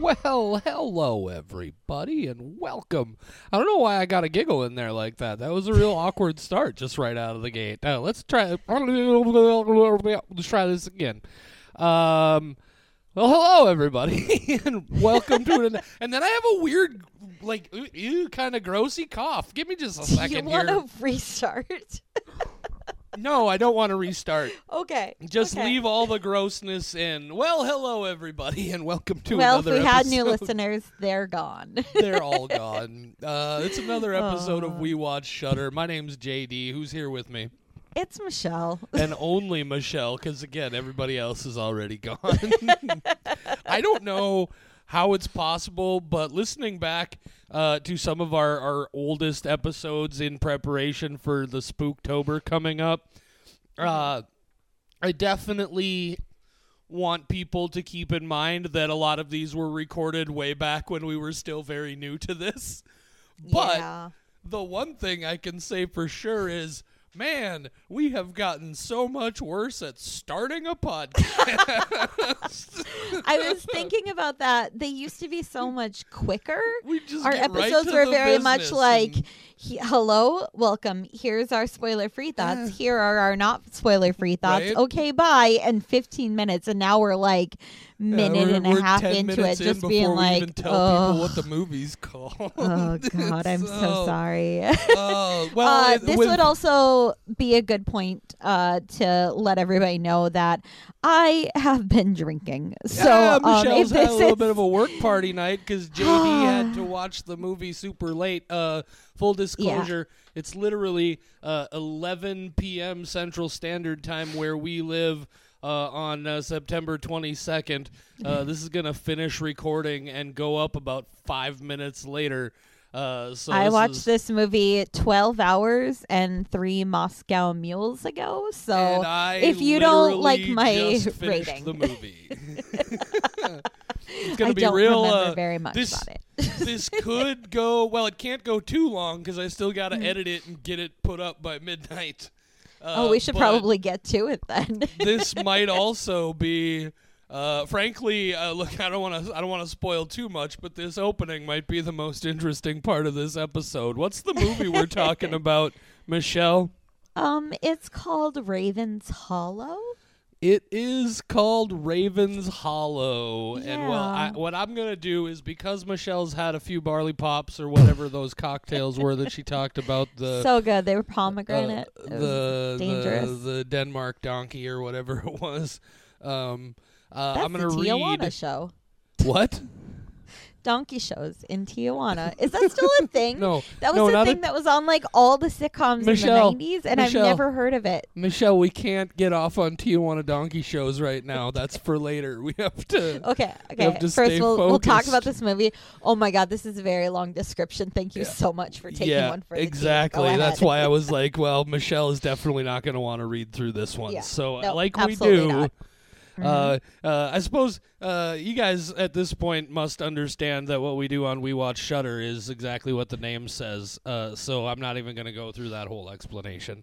Well, hello everybody, and welcome. I don't know why I got a giggle in there like that. That was a real awkward start, just right out of the gate. Now let's try. Let's try this again. Um, well, hello everybody, and welcome to it. And then I have a weird, like, ew, kind of grossy cough. Give me just a Do you second want here. to restart? No, I don't want to restart. okay. Just okay. leave all the grossness in. Well, hello everybody, and welcome to another Well, if we had new listeners, they're gone. They're all gone. Uh, it's another episode of We Watch Shudder. My name's JD. Who's here with me? it's Michelle. And only Michelle, because again, everybody else is already gone. I don't know how it's possible, but listening back uh, to some of our, our oldest episodes in preparation for the Spooktober coming up, uh, I definitely want people to keep in mind that a lot of these were recorded way back when we were still very new to this. But yeah. the one thing I can say for sure is, man, we have gotten so much worse at starting a podcast. I was thinking about that. They used to be so much quicker. we just Our get right episodes were very much like, he, hello, welcome. Here's our spoiler free thoughts. Here are our not spoiler free thoughts. Right. Okay, bye. And 15 minutes. And now we're like minute and a half into it, in just being like, even tell oh, people what the movie's called. oh God, I'm so So, sorry. Oh, well, uh, this would also be a good point uh, to let everybody know that I have been drinking. So yeah, um, Michelle's had this a little is- bit of a work party night because JD had to watch the movie super late. Uh, full disclosure, it's literally uh, 11 p.m. Central Standard Time where we live. Uh, on uh, September 22nd, uh, this is gonna finish recording and go up about five minutes later. Uh, so I this watched is- this movie 12 hours and three Moscow mules ago. So and I if you don't like literally my just finished rating. the movie. it's gonna I be don't real. remember uh, very much this- about it. this could go well. It can't go too long because I still got to Mm. edit it and get it put up by midnight. Uh, oh, we should but probably get to it then. this might also be. Uh, frankly, uh, look, I don't want to. I don't want to spoil too much, but this opening might be the most interesting part of this episode. What's the movie we're talking about, Michelle? um, it's called Raven's Hollow. It is called Raven's Hollow, and well, I, what I'm gonna do is because Michelle's had a few barley pops or whatever those cocktails were that she talked about the so good. They were uh, pomegranate. It was the, dangerous. the the Denmark donkey or whatever it was. Um, uh, That's I'm gonna the Tijuana read show. what? Donkey shows in Tijuana. Is that still a thing? No, That was no, the thing a- that was on like all the sitcoms Michelle, in the 90s, and Michelle. I've never heard of it. Michelle. We can't get off on Tijuana donkey shows right now. That's for later. We have to. Okay, okay. to First, we'll, we'll talk about this movie. Oh my God, this is a very long description. Thank you Yeah. so much for taking yeah, one for the team. Go exactly. That's why I was like, well, Michelle is definitely not going to want to read through this one. Yeah. So, No, like we do, not. Mhm. Uh, uh, I suppose uh, you guys at this point must understand that what we do on We Watch Shudder is exactly what the name says. Uh, so I'm not even going to go through that whole explanation.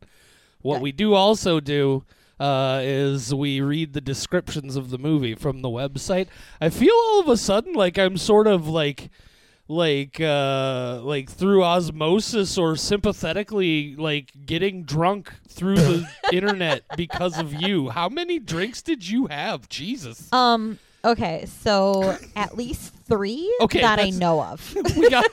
What we do also do uh, is we read the descriptions of the movie from the website. I feel all of a sudden like I'm sort of like like uh like through osmosis or sympathetically like getting drunk through the internet because of you how many drinks did you have jesus Um. Okay, so at least three Okay, that I know of. we got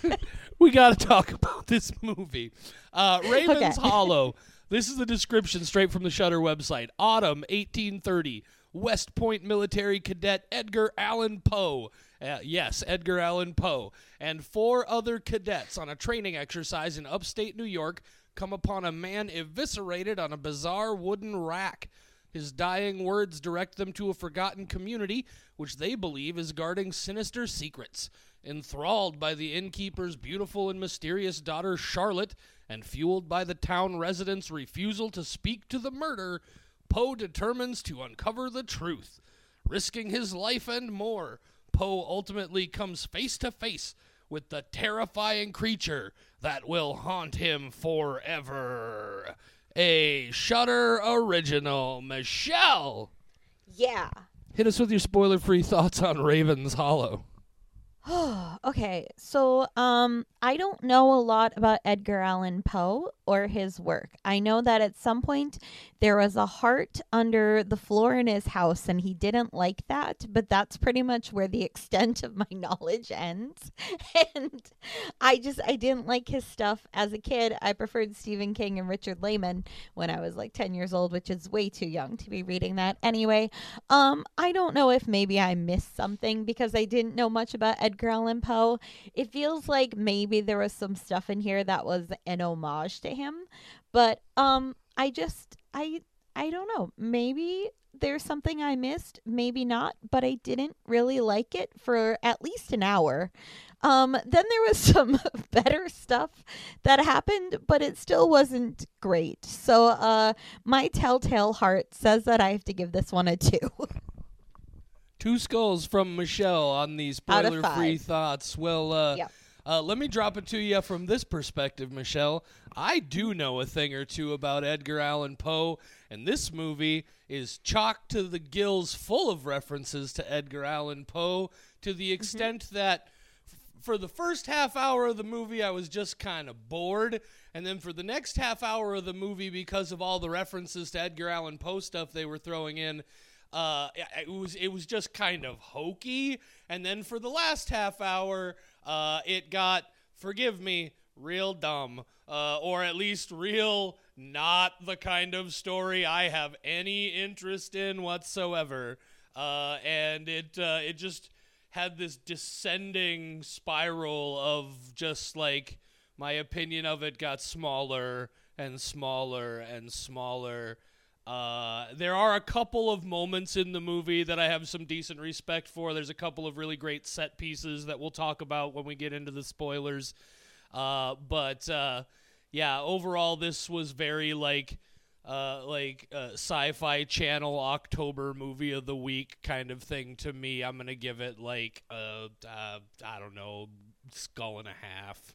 we got to talk about this movie. Uh, Raven's Okay. Hollow. This is the description straight from the Shudder website. Autumn 1830. West Point military cadet Edgar Allan Poe. Uh, yes, Edgar Allan Poe and four other cadets on a training exercise in upstate New York come upon a man eviscerated on a bizarre wooden rack. His dying words direct them to a forgotten community, which they believe is guarding sinister secrets. Enthralled by the innkeeper's beautiful and mysterious daughter Charlotte, and fueled by the town residents' refusal to speak to the murder, Poe determines to uncover the truth. Risking his life and more, Poe ultimately comes face to face with the terrifying creature that will haunt him forever. A Shudder original. Michelle, yeah. hit us with your spoiler free thoughts on Raven's Hollow. okay, so um I don't know a lot about Edgar Allan Poe or his work. I know that at some point there was a heart under the floor in his house and he didn't like that, but that's pretty much where the extent of my knowledge ends. and I just I didn't like his stuff as a kid. I preferred Stephen King and Richard Laymon when I was like 10 years old, which is way too young to be reading that. Anyway, um I don't know if maybe I missed something because I didn't know much about Edgar Allan Poe. It feels like maybe there was some stuff in here that was an homage to him, but um I just I I don't know. Maybe there's something I missed, maybe not, but I didn't really like it for at least an hour. Um, then there was some better stuff that happened, but it still wasn't great. So uh, my telltale heart says that I have to give this one a two. Two skulls from Michelle on these Out spoiler-free thoughts. Well, uh, Yep. uh, let me drop it to you from this perspective, Michelle. I do know a thing or two about Edgar Allan Poe, and this movie is chock to the gills full of references to Edgar Allan Poe to the extent that f- for the first half hour of the movie, I was just kind of bored. And then for the next half hour of the movie, because of all the references to Edgar Allan Poe stuff they were throwing in, uh, it was it was just kind of hokey. And then for the last half hour, uh, it got forgive me, real dumb, uh, or at least real not the kind of story I have any interest in whatsoever. Uh, and it uh, it just had this descending spiral of just like my opinion of it got smaller and smaller and smaller. Uh, there are a couple of moments in the movie that I have some decent respect for. There's a couple of really great set pieces that we'll talk about when we get into the spoilers. Uh, but uh, yeah, overall, this was very like uh, like uh, sci-fi channel October movie of the week kind of thing to me. I'm gonna give it like uh, I don't know skull and a half.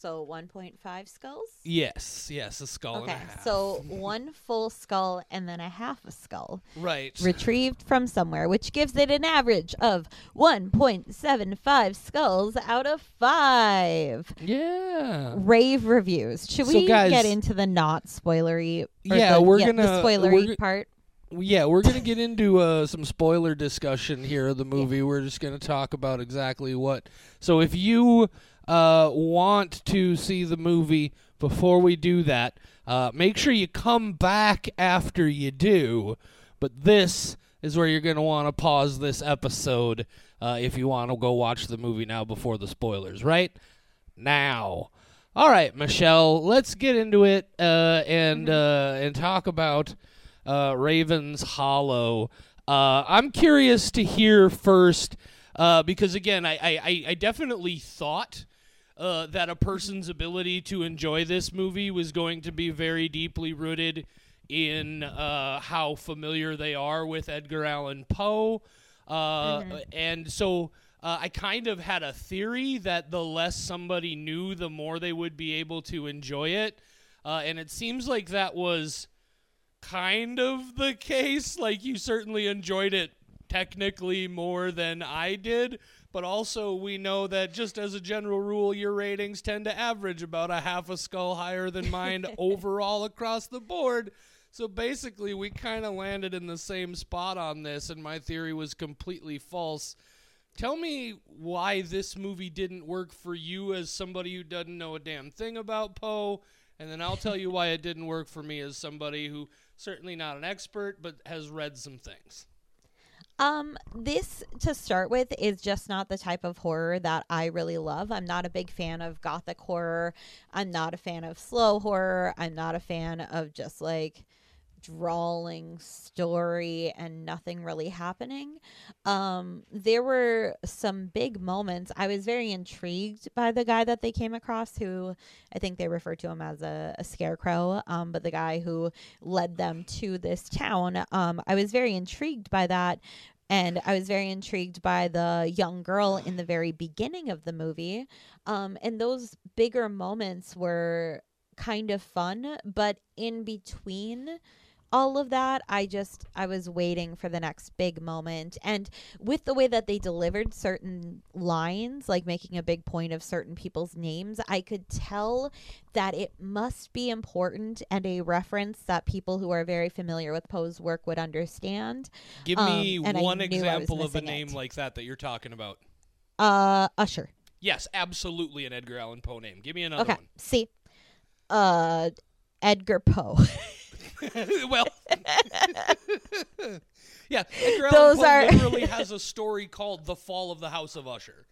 So 1.5 skulls? Yes, yes, a skull Okay, and a half. so one full skull and then a half a skull right, retrieved from somewhere, which gives it an average of 1.75 skulls out of 5. yeah. Rave reviews. Should So, we guys- get into the not spoilery? Yeah, the, we're the gonna- spoilery we're g- part. Yeah, we're gonna get into uh, some spoiler discussion here of the movie. We're just gonna talk about exactly what. So if you uh, want to see the movie before we do that, uh, make sure you come back after you do. But this is where you're gonna want to pause this episode uh, if you want to go watch the movie now before the spoilers. Right now. All right, Michelle, let's get into it uh, and uh, and talk about uh, Ravens Hollow. Uh, I'm curious to hear first uh, because again, I, I- I definitely thought uh, that a person's ability to enjoy this movie was going to be very deeply rooted in uh, how familiar they are with Edgar Allan Poe. Uh, And so uh, I kind of had a theory that the less somebody knew, the more they would be able to enjoy it. Uh, and it seems like that was kind of the case. Like you certainly enjoyed it technically more than I did, but also we know that just as a general rule, your ratings tend to average about a half a skull higher than mine overall across the board. So basically, we kind of landed in the same spot on this, and my theory was completely false. Tell me why this movie didn't work for you as somebody who doesn't know a damn thing about Poe, and then I'll tell you why it didn't work for me as somebody who certainly not an expert but has read some things. Um, this to start with is just not the type of horror that I really love. I'm not a big fan of gothic horror. I'm not a fan of slow horror. I'm not a fan of just like drawling story and nothing really happening. Um, there were some big moments. I was very intrigued by the guy that they came across who I think they refer to him as a, a scarecrow. Um, but the guy who led them to this town, um, I was very intrigued by that. And I was very intrigued by the young girl in the very beginning of the movie. Um, and those bigger moments were kind of fun, but in between all of that. I just I was waiting for the next big moment, and with the way that they delivered certain lines, like making a big point of certain people's names, I could tell that it must be important and a reference that people who are very familiar with Poe's work would understand. Give Um, me I one knew I was example of a name it. like that that you're talking about. Uh, Usher. Yes, absolutely an Edgar Allan Poe name. Give me another Okay. See, uh, Edgar Poe. well, yeah, Edgar Those Allan Poe are- literally has a story called "The Fall of the House of Usher."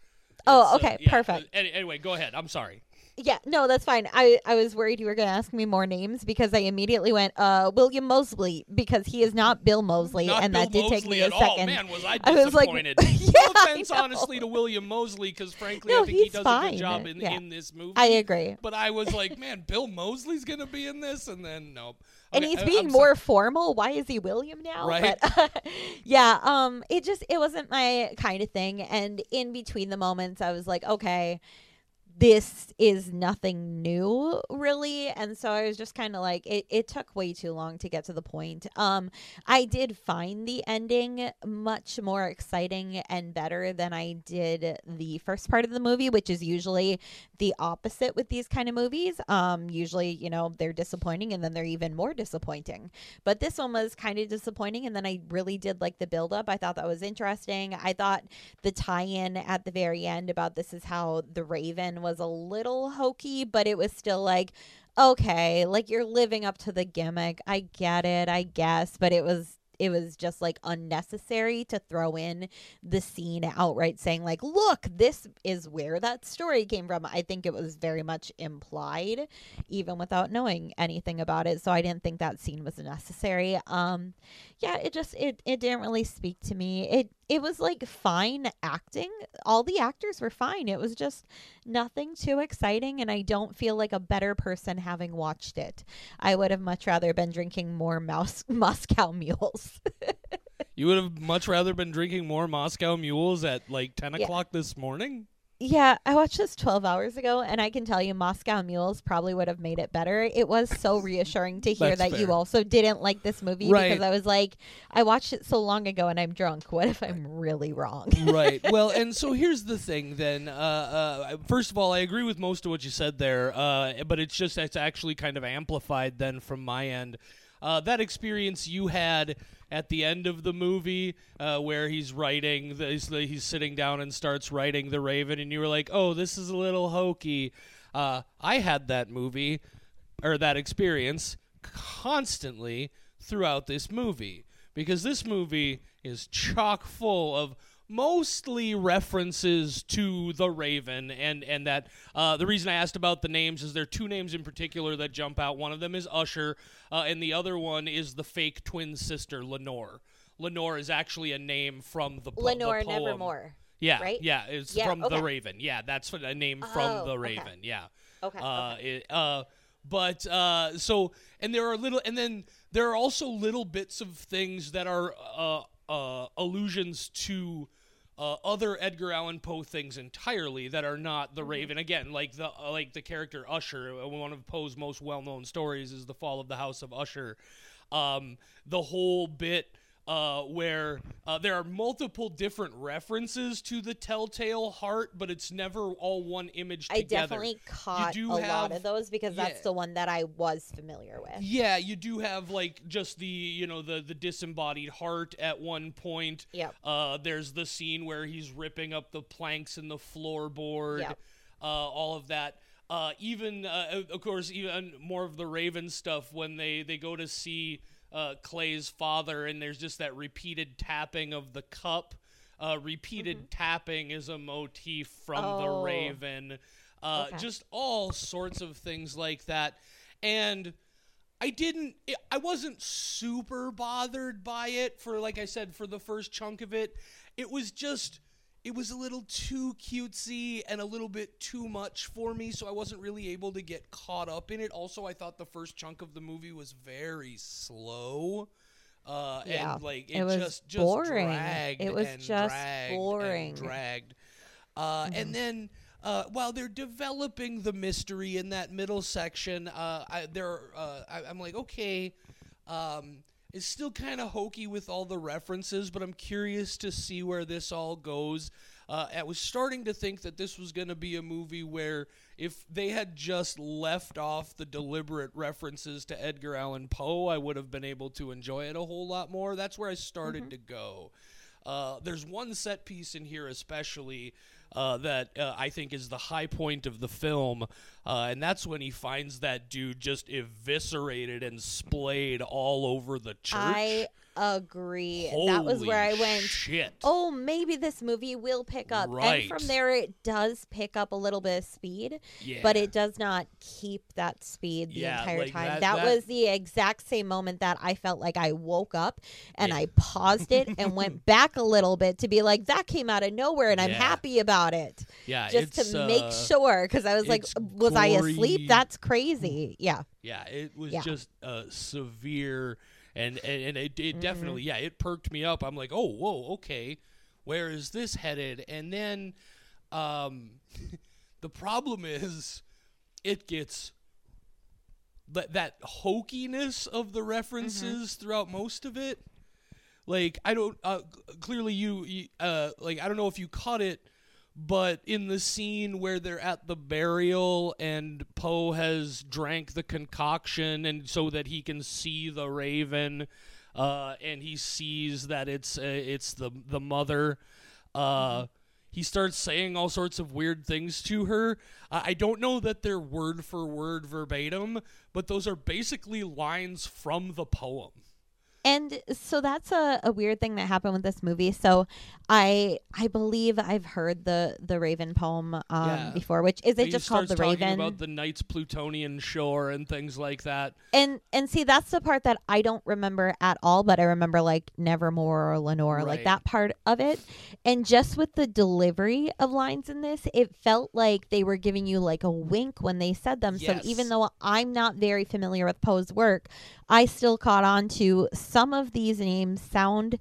Oh, It's, uh, okay, yeah, perfect. uh, any- anyway, go ahead. I'm sorry. Yeah, no, that's fine. I, I was worried you were going to ask me more names because I immediately went, uh, William Moseley because he is not Bill Moseley, Not and Bill that did Moseley take me a all. second. Man, was I I was like, disappointed. yeah, no I offense, honestly, to William Moseley, because frankly, No, I think he does a good job in, Yeah. in this movie. I agree. But I was like, man, Bill Moseley's gonna be in this, and then nope. and he's being I'm more formal. Why is he William now? Right. But, yeah, um, it just it wasn't my kind of thing. And in between the moments, I was like, okay, this is nothing new, really. And so I was just kind of like, it, it took way too long to get to the point. Um, I did find the ending much more exciting and better than I did the first part of the movie, which is usually the opposite with these kind of movies. Um, usually, you know, they're disappointing and then they're even more disappointing. But this one was kind of disappointing, and then I really did like the build up. I thought that was interesting. I thought the tie in at the very end about this is how the Raven was a little hokey, but it was still like, okay, like you're living up to the gimmick. I get it, I guess, but it was it was just like unnecessary to throw in the scene outright saying like look this is where that story came from. I think it was very much implied even without knowing anything about it so i didn't think that scene was necessary. Um yeah it just it, it didn't really speak to me. It it was like fine acting all the actors were fine it was just nothing too exciting and i don't feel like a better person having watched it i would have much rather been drinking more mouse moscow mules You would have much rather been drinking more Moscow Mules at like ten Yeah. o'clock this morning. Yeah, I watched this 12 hours ago, and I can tell you Moscow Mules probably would have made it better. It was so reassuring to hear that you also didn't like this movie Right. because I was like, I watched it so long ago and I'm drunk. What if I'm really wrong? right. Well, and so here's the thing. Then, uh, uh, first of all, I agree with most of what you said there, uh, but it's just it's actually kind of amplified then from my end. Uh, that experience you had at the end of the movie, uh, where he's writing, the, he's, sitting down and starts writing the Raven, and you were like, "Oh, this is a little hokey." Uh, I had that movie or that experience constantly throughout this movie because this movie is chock full of mostly references to the raven and and that uh, the reason i asked about the names is there are two names in particular that jump out one of them is usher uh, and the other one is the fake twin sister lenore lenore is actually a name from the po- the Lenore poem. Nevermore. yeah right? yeah it's Yeah, from okay. the raven yeah that's a name from Oh, the okay. raven yeah Okay. uh, it, uh, but uh, so and there are little, and then there are also little bits of things that are uh, uh, allusions to uh, other Edgar Allan Poe things entirely that are not Mm-hmm. the Raven. Again, like the uh, like the character Usher. uh, One of Poe's most well-known stories is the fall of the House of Usher. Um, the whole bit uh, where uh, there are multiple different references to the Telltale Heart, but it's never all one image together. I definitely caught do a lot of those because yeah. that's the one that I was familiar with. Yeah, you do have like just the you know the the disembodied heart at one point. Yep. Uh, there's the scene where he's ripping up the planks in the floorboard. Yep. Uh, all of that. Uh, even uh, of course, even more of the Raven stuff when they they go to see uh, Clay's father, and there's just that repeated tapping of the cup. Uh, repeated tapping is a motif from the Mm-hmm. Oh. Raven. Uh, Okay. Just all sorts of things like that, and. I didn't I wasn't super bothered by it for like I said for the first chunk of it. It was just it was a little too cutesy and a little bit too much for me, so I wasn't really able to get caught up in it. Also, I thought the first chunk of the movie was very slow. Uh, Yeah, and like it it, was just just boring. dragged It was and just dragged boring. and dragged. Uh, And then uh, while they're developing the mystery in that middle section, uh, I, there uh, I, I'm like, okay, um, is still kind of hokey with all the references, but I'm curious to see where this all goes. Uh, I was starting to think that this was going to be a movie where if they had just left off the deliberate references to Edgar Allan Poe, I would have been able to enjoy it a whole lot more. That's where I started to go. Uh, there's one set piece in here, especially. Uh, that uh, I think is the high point of the film, uh, and that's when he finds that dude just eviscerated and splayed all over the church. I agree. that was where I went. Shit. Oh, maybe this movie will pick up. And Right. from there, it does pick up a little bit of speed, yeah. but it does not keep that speed the Yeah, entire like time. that- That, that- was the exact same moment that I felt like I woke up and I paused it and went back a little bit to be like, that came out of nowhere and I'm happy about it. yeah, Just to make uh, sure. Because I was like, it's was I asleep? That's crazy. Yeah. Yeah, it was Yeah. just uh, severe, and and, and it, Mm-hmm. definitely yeah it perked me up. I'm like, oh whoa okay, where is this headed? And then, um, the problem is, it gets that that hokiness of the references throughout most of it. Like I don't uh, clearly you, you uh like I don't know if you caught it, but in the scene where they're at the burial and Poe has drank the concoction and so that he can see the raven, uh, and he sees that it's uh, it's the the mother. Uh, he starts saying all sorts of weird things to her. I don't know that they're word for word verbatim, but those are basically lines from the poem. And so that's a, a weird thing that happened with this movie. So I I believe I've heard the the Raven poem um, Yeah. before, which is it just called the Raven? about the night's Plutonian shore and things like that. and and see that's the part that I don't remember at all, but I remember like Nevermore or Lenore, like that part of it. And just with the delivery of lines in this, it felt like they were giving you like a wink when they said them. So even though I'm not very familiar with Poe's work, I still caught on to some of these names sound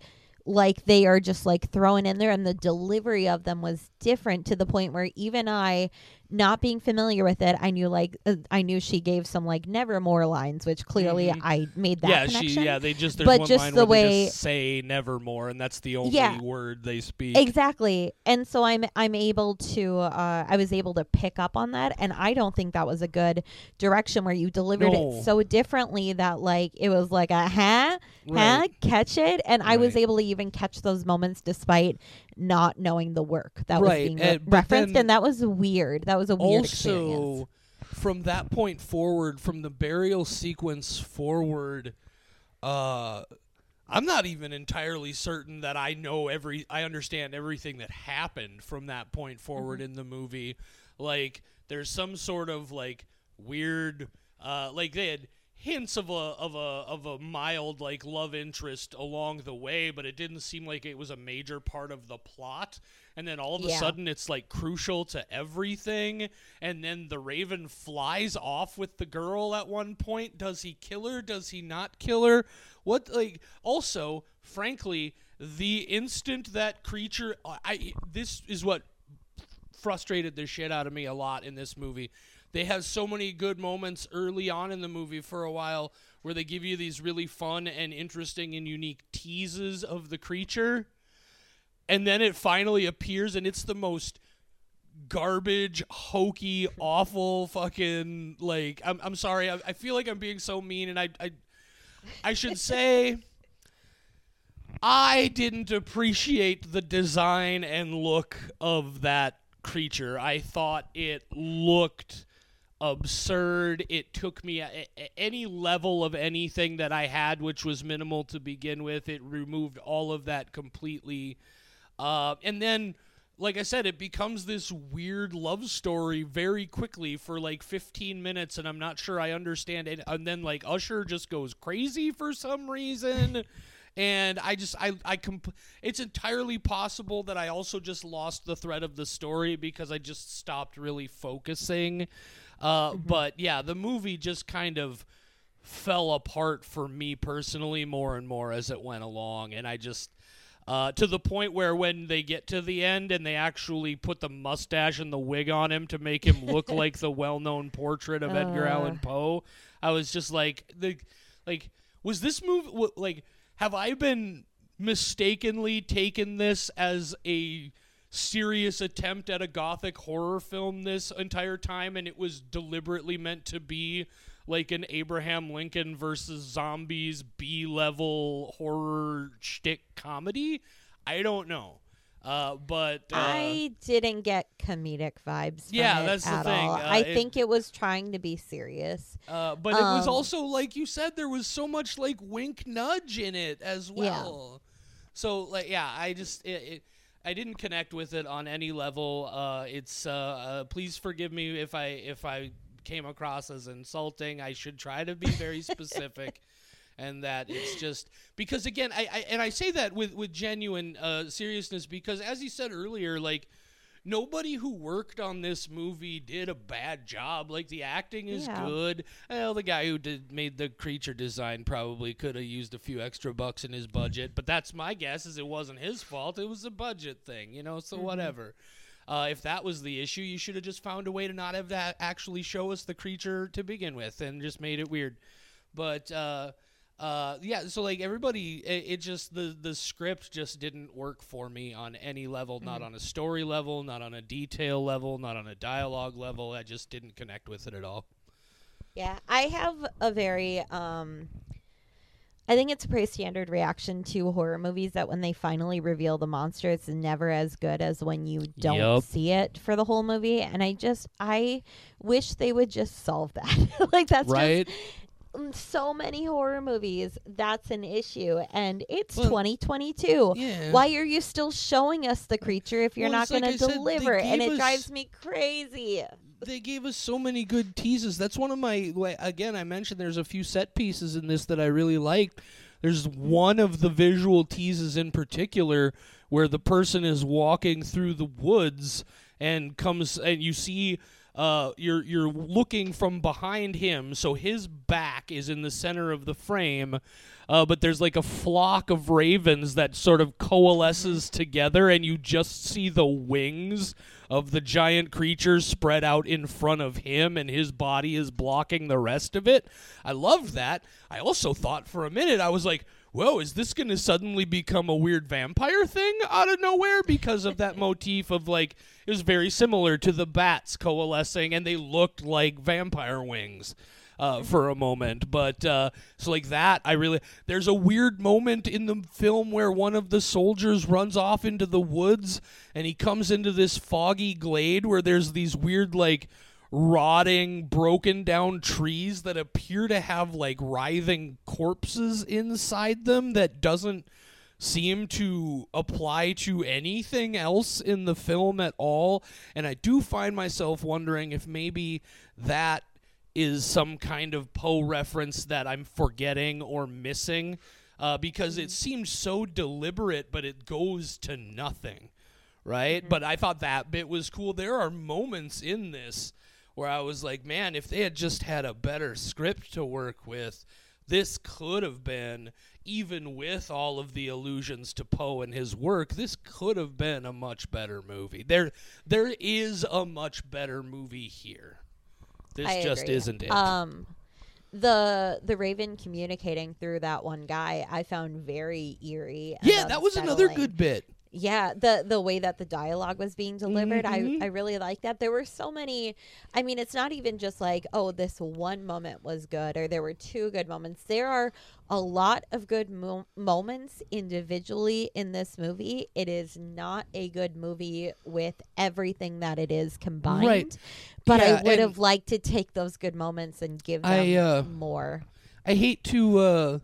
like they are just like thrown in there and the delivery of them was different to the point where even I not being familiar with it I knew like uh, I knew she gave some like nevermore lines which clearly Mhm. I made that yeah, connection she yeah, they just there's But one just line the way- just say nevermore and that's the only Yeah. word they speak. Exactly. And so I'm I'm able to uh I was able to pick up on that and I don't think that was a good direction where you delivered No. it so differently that like it was like a huh huh Right. catch it and I was able to even catch those moments despite not knowing the work that was being and- re- referenced and that was weird. That was a weird experience. also from that point forward from the burial sequence forward uh i'm not even entirely certain that i know every i understand everything that happened from that point forward in the movie like there's some sort of like weird uh like they had hints of a of a of a mild like love interest along the way but it didn't seem like it was a major part of the plot. And then all of a sudden it's like crucial to everything. And then the raven flies off with the girl at one point. Does he kill her? Does he not kill her? What like also frankly the instant that creature i this is what frustrated the shit out of me a lot in this movie. They have so many good moments early on in the movie for a while where they give you these really fun and interesting and unique teases of the creature. And then it finally appears and it's the most garbage, hokey, awful fucking like I'm I'm sorry, I, I feel like I'm being so mean and I I I should say I didn't appreciate the design and look of that creature. I thought it looked absurd. It took me any level of anything that I had, which was minimal to begin with. It removed all of that completely. Uh, and then, like I said, it becomes this weird love story very quickly for like 15 minutes, and I'm not sure I understand it. And then, like, Usher just goes crazy for some reason. and I just I I comp- it's entirely possible that I also just lost the thread of the story because I just stopped really focusing. Uh, But yeah, the movie just kind of fell apart for me personally more and more as it went along, and I just. Uh, to the point where when they get to the end and they actually put the mustache and the wig on him to make him look like the well-known portrait of Edgar Uh. Allan Poe, I was just like the like was this movie like have I been mistakenly taken this as a serious attempt at a gothic horror film this entire time and it was deliberately meant to be like an Abraham Lincoln versus zombies B level horror shtick comedy? I don't know. Uh, but uh, I didn't get comedic vibes. From Yeah, that's the thing. Uh, I it- think it was trying to be serious. Uh, but it was Um, also like you said, there was so much like wink nudge in it as Yeah. well. So like yeah, I just it, it, I didn't connect with it on any level. Uh, it's uh, uh, please forgive me if I if I came across as insulting. I should try to be very specific. And that it's just because again, I, I and I say that with with genuine uh, seriousness because as you said earlier, like nobody who worked on this movie did a bad job. Like the acting is Yeah. good. Well, the guy who did made the creature design probably could have used a few extra bucks in his budget, but that's my guess. Is it wasn't his fault. It was a budget thing, you know. So whatever. Uh, if that was the issue, you should have just found a way to not have that actually show us the creature to begin with, and just made it weird. But uh, uh, yeah, so like everybody, it, it just the the script just didn't work for me on any level. Not on a story level, not on a detail level, not on a dialogue level. I just didn't connect with it at all. Yeah, I have a very um I think it's a pretty standard reaction to horror movies that when they finally reveal the monster, it's never as good as when you don't Yup. see it for the whole movie. And I just, I wish they would just solve that. like that's Right? just so many horror movies. That's an issue, and it's Well, 2022. Yeah. Why are you still showing us the creature if you're Well, not like going to said, deliver? and it us- drives me crazy. they gave us so many good teases. That's one of my like, again. I mentioned there's a few set pieces in this that I really liked. There's one of the visual teases in particular where the person is walking through the woods and comes and you see uh, you're you're looking from behind him, so his back is in the center of the frame. Uh, but there's like a flock of ravens that sort of coalesces together, and you just see the wings of the giant creature spread out in front of him, and his body is blocking the rest of it. I loved that. I also thought for a minute, I was like, whoa, is this going to suddenly become a weird vampire thing out of nowhere because of that motif of like, it was very similar to the bats coalescing, and they looked like vampire wings uh, for a moment. But uh, so like that, I really there's a weird moment in the film where one of the soldiers runs off into the woods and he comes into this foggy glade where there's these weird like rotting broken down trees that appear to have like writhing corpses inside them that doesn't seem to apply to anything else in the film at all and i do find myself wondering if maybe that is some kind of Poe reference that I'm forgetting or missing uh, because it seems so deliberate, but it goes to nothing, right? But I thought that bit was cool. There are moments in this where I was like, man, if they had just had a better script to work with, this could have been, even with all of the allusions to Poe and his work, this could have been a much better movie. There, there is a much better movie here. This I just agree. isn't it. Um, the the Raven communicating through that one guy, I found very eerie. yeah, that was another good bit. Yeah, the the way that the dialogue was being delivered, Mhm. I I really like that. There were so many. I mean, it's not even just like, oh, this one moment was good, or there were two good moments. There are a lot of good mo- moments individually in this movie. It is not a good movie with everything that it is combined. right. But Yeah, I would have liked to take those good moments and give them I, uh, more. I hate to uh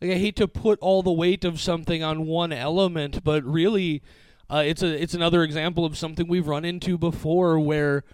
like I hate to put all the weight of something on one element, but really uh, it's a it's another example of something we've run into before where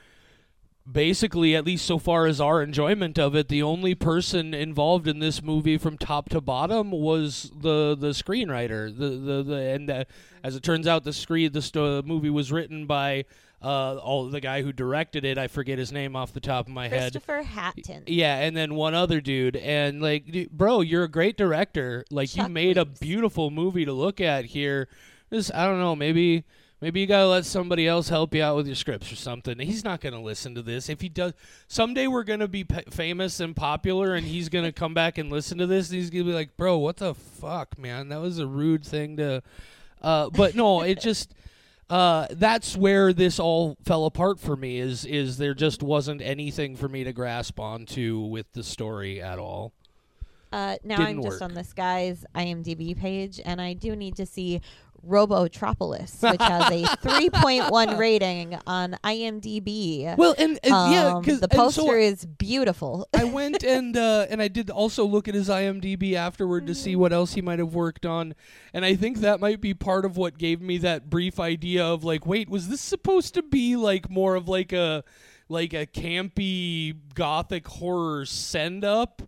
basically at least so far as our enjoyment of it the only person involved in this movie from top to bottom was the the screenwriter. The the, the and uh, as it turns out the screen the movie was written by uh all the guy who directed it I forget his name off the top of my head Christopher Hatton. yeah, and then one other dude, and like, d- bro, you're a great director. Like, you Chuck made a beautiful movie to look at here. Just, I don't know, maybe, Maybe you gotta let somebody else help you out with your scripts or something. He's not gonna listen to this. If he does, someday we're gonna be p- famous and popular, and he's gonna come back and listen to this, and he's gonna be like, "Bro, what the fuck, man? That was a rude thing to." Uh, but no, it just. Uh, that's where this all fell apart for me. Is is there just wasn't anything for me to grasp onto with the story at all. Uh, now Didn't I'm just work. on this guy's IMDb page, and I do need to see Robotropolis, which has a 3.1 rating on IMDb. Well, and, and yeah, Um, because the poster is beautiful. I went and uh, and I did also look at his IMDb afterward to see what else he might have worked on, and I think that might be part of what gave me that brief idea of like, wait, was this supposed to be like more of like a like a campy gothic horror send up,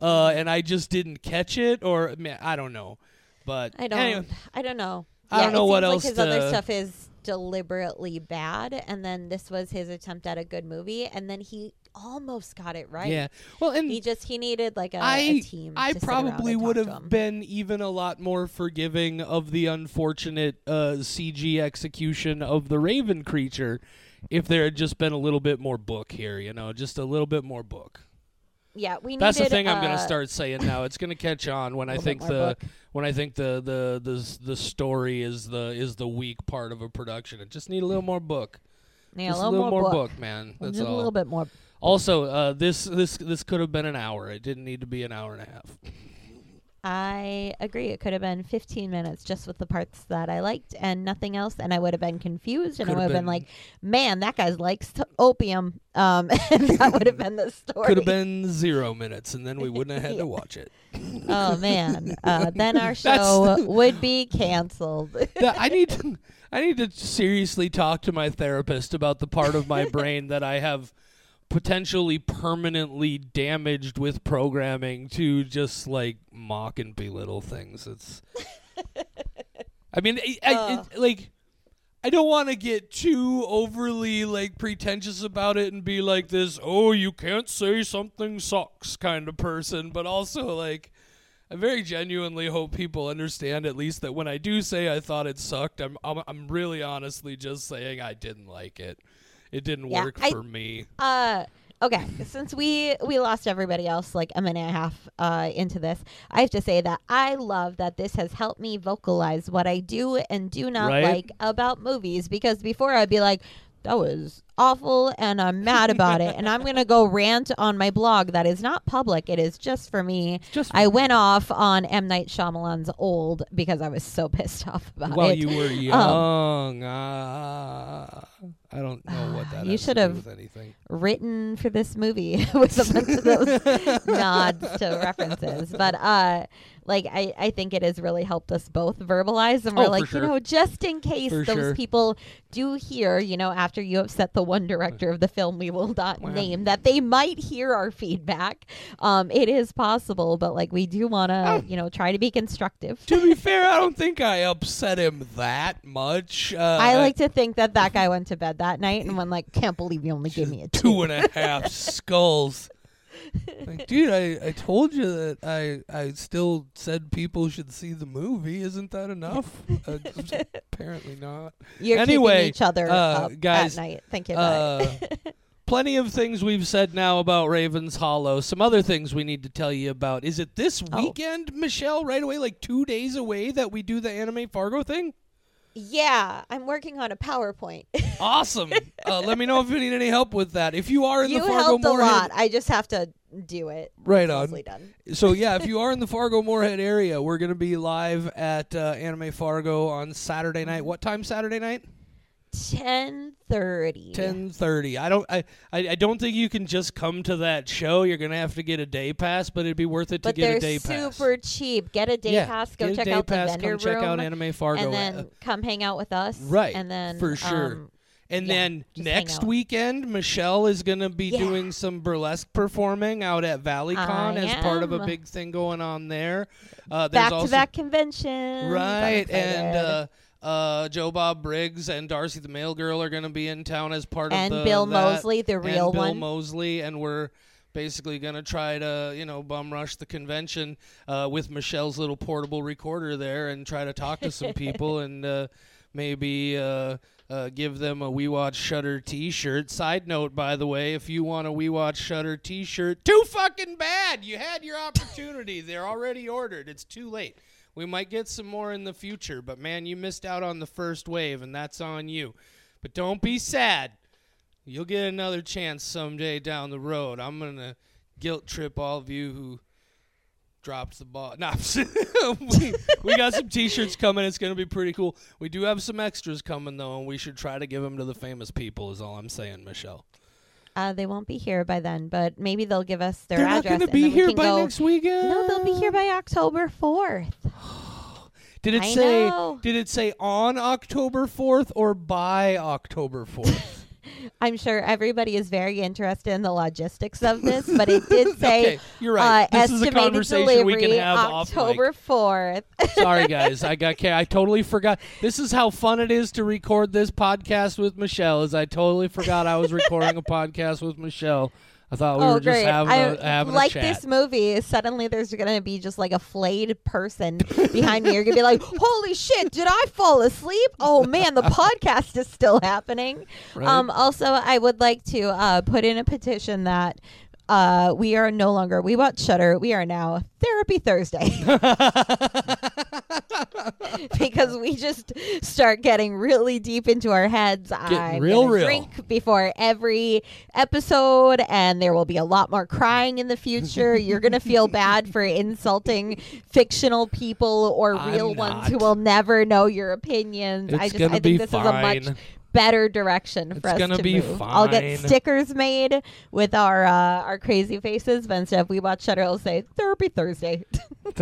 uh, and I just didn't catch it, or man, I don't know, but I don't. anyway, I don't know. I Yeah, don't know what seems else Like his other stuff is deliberately bad, and then this was his attempt at a good movie, and then he almost got it right. yeah, well, and He just he needed like a, a I team. I probably would have been even a lot more forgiving of the unfortunate uh, CG execution of the Raven creature if there had just been a little bit more book here. You know, just a little bit more book. Yeah, we That's the needed, thing I'm going uh, to start saying now. It's going to catch on when I think the book. when I think the, the the the story is the is the weak part of a production. It just need a little more book. Yeah, just a little, more, book. book. man. That's need all. a little bit more. Also, uh, this this this could have been an hour. It didn't need to be an hour and a half. I agree. It could have been 15 minutes just with the parts that I liked and nothing else, and I would have been confused, and I would have been, been- like, "Man, that guy likes t- opium," um, and that would have been the story. Could have been zero minutes, and then we wouldn't have had to watch it. Oh man, uh, then our show would be canceled. That- I need to, I need to seriously talk to my therapist about the part of my brain that I have potentially permanently damaged with programming to just like mock and belittle things. It's I mean, I, I, uh. it, like I don't want to get too overly like pretentious about it and be like this, "Oh, you can't say something sucks" kind of person, but also like I very genuinely hope people understand at least that when I do say I thought it sucked, I'm I'm, I'm really honestly just saying I didn't like it. It didn't Yeah, work I- for me. Uh, okay, since we we lost everybody else like a minute and a half uh, into this, I have to say that I love that this has helped me vocalize what I do and do not Right? like about movies. Because before I'd be like, "That was awful," and I'm mad about it, and I'm gonna go rant on my blog that is not public. It is just for me. Just I went off on M Night Shyamalan's Old because I was so pissed off about it. while you were young, ah, I don't know what that You has to should have written for this movie with a bunch of those nods to references. But uh like I, I think it has really helped us both verbalize and we're Oh, like, sure. you know, just in case For those sure. people do hear, you know, after you have set the one director of the film we will not Wow. name that they might hear our feedback. Um it is possible, but like we do wanna, Oh. you know, try to be constructive. to be fair, I don't think I upset him that much. Uh, I like to think that that guy went to bed that night and went like, can't believe you only gave me a two. two and a half skulls. Like, dude, I, I told you that I I still said people should see the movie. Isn't that enough? Uh, apparently not. You're Anyway, each other uh, up guys, at night. Thank you. Uh, plenty of things we've said now about Ravens Hollow. Some other things we need to tell you about. Is it this Oh. weekend, Michelle? Right away, like two days away, that we do the Anime Fargo thing. Yeah, I'm working on a PowerPoint. Awesome. uh, let me know if you need any help with that. If you are in you the Fargo helped a Moorhead, lot. I just have to do it. right on. done. So yeah, if you are in the Fargo Moorhead area, we're gonna be live at uh, Anime Fargo on Saturday night. What time Saturday night? Ten thirty. Ten thirty. I don't. I, I. I don't think you can just come to that show. You're gonna have to get a day pass, but it'd be worth it to But get a day pass. super cheap. Get a day yeah, pass. Go get a check day out pass, the vendor come check out Anime Fargo. and Uh, then come hang out with us. Right, And then for sure. um, And Yeah, then next weekend, Michelle is going to be Yeah. doing some burlesque performing out at ValleyCon I as part of a big thing going on there. Uh, there's back to back convention. Right, and uh, uh, Joe Bob Briggs and Darcy the Mail Girl are going to be in town as part and of the Bill that, Moseley, the real and Bill one. Moseley, and we're basically going to try to you know bum rush the convention uh, with Michelle's little portable recorder there and try to talk to some people and. Uh, maybe uh, uh, give them a We Watch Shudder T-shirt. Side note, by the way, if you want a We Watch Shudder T-shirt, too fucking bad. You had your opportunity. They're already ordered. It's too late. We might get some more in the future, but man, you missed out on the first wave, and that's on you. But don't be sad. You'll get another chance someday down the road. I'm gonna guilt trip all of you who dropped the ball. Nah, we, we got some T-shirts coming. It's gonna be pretty cool. We do have some extras coming though, and we should try to give them to the famous people. Is all I'm saying, Michelle. Uh, they won't be here by then, but maybe they'll give us their They're not gonna be here by go- next weekend. No, they'll be here by October fourth. Did it I say? know. Did it say on October fourth or by October fourth? I'm sure everybody is very interested in the logistics of this, but it did say okay, you're right. uh, this is a estimated conversation we can have. October fourth. Sorry, guys. I got. I totally forgot. This is how fun it is to record this podcast with Michelle. Is I totally forgot I was recording a podcast with Michelle. I thought we oh, were just great! having I a having like this movie. Suddenly, there's gonna be just like a flayed person behind me. You're gonna be like, "Holy shit! Did I fall asleep? Oh man, the podcast is still happening." Right? Um, also, I would like to uh, put in a petition that uh, we are no longer we watch Shudder. We are now Therapy Thursday because we just start getting really deep into our heads. I'm real real. Drink before every episode, and there will be a lot more crying in the future. You're gonna feel bad for insulting fictional people or I'm real ones who will never know your opinions. I just I think this is a much fine. Better direction It's for us gonna to be move. I'll get stickers made with our uh, our crazy faces, but instead we watch Shudder, it'll say Therapy Thursday.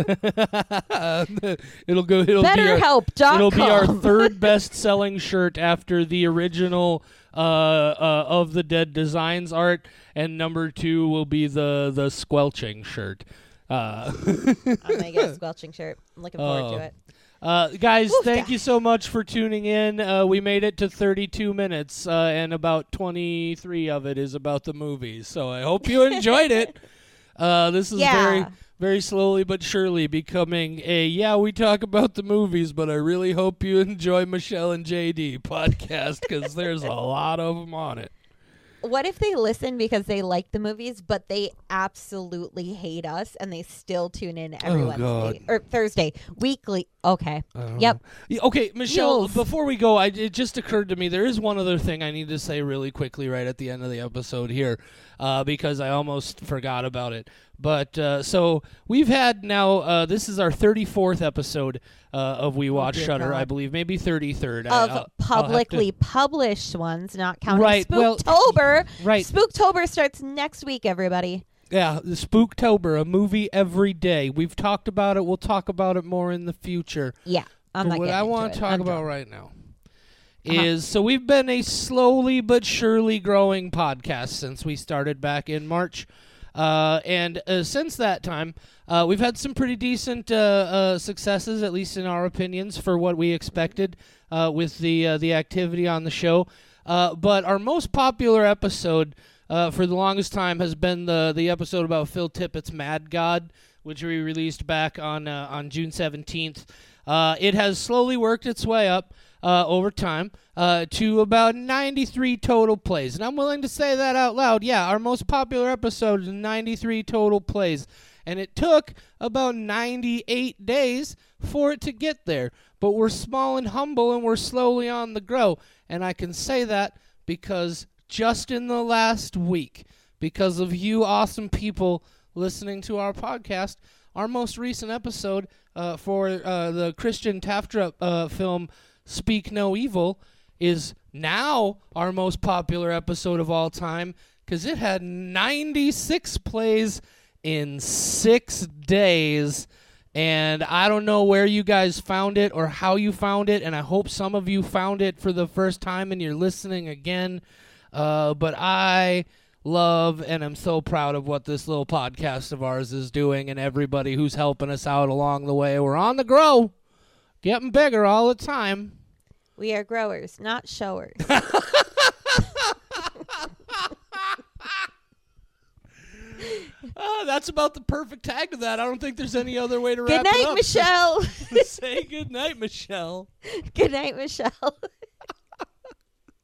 it'll go. It'll be our, BetterHelp.com. It'll be our third best-selling shirt after the original uh, uh, of the Dead Designs art, and number two will be the the squelching shirt. Uh, I'm gonna get a squelching shirt. I'm looking forward Oh. to it. Uh, guys, Oof, thank you so much for tuning in. Uh, we made it to 32 minutes, uh, and about 23 of it is about the movies. So I hope you enjoyed it. Uh, this is very, very slowly but surely becoming a yeah. We talk about the movies, but I really hope you enjoy Michelle and JD podcast because there's a lot of them on it. What if they listen because they like the movies, but they absolutely hate us and they still tune in every Oh, Wednesday God. or Thursday weekly? Okay. Yep. know. Okay, Michelle. Mules. Before we go, I, it just occurred to me there is one other thing I need to say really quickly right at the end of the episode here, uh, because I almost forgot about it. But uh, so we've had now. Uh, this is our thirty fourth episode uh, of We Watch Oh, Shudder, I believe, maybe thirty third. Of publicly published ones, not counting Right, well- Spooktober. right. Spooktober starts next week, everybody. Yeah, Spooktober, a movie every day. We've talked about it. We'll talk about it more in the future. Yeah. I'm But not what I want to talk I'm about done. right now Uh-huh. is so we've been a slowly but surely growing podcast since we started back in March. Uh, and uh, since that time, uh, we've had some pretty decent uh, uh, successes, at least in our opinions, for what we expected uh, with the uh, the activity on the show. Uh, but our most popular episode uh, for the longest time has been the the episode about Phil Tippett's Mad God, which we released back on uh, on June seventeenth. Uh, it has slowly worked its way up uh, over time to about 93 total plays. And I'm willing to say that out loud. Yeah, our most popular episode is 93 total plays. And it took about 98 days for it to get there. But we're small and humble and we're slowly on the grow. And I can say that because just in the last week, because of you awesome people listening to our podcast, our most recent episode uh, for uh, the Christian Tafdrup uh, film Speak No Evil is now our most popular episode of all time because it had 96 plays in six days. And I don't know where you guys found it or how you found it, and I hope some of you found it for the first time and you're listening again. Uh, but I love and I'm so proud of what this little podcast of ours is doing and everybody who's helping us out along the way. We're on the grow, getting bigger all the time. We are growers, not showers. Oh, that's about the perfect tag to that. I don't think there's any other way to Good wrap it night, up. Michelle. Say good night, Michelle. Good night, Michelle.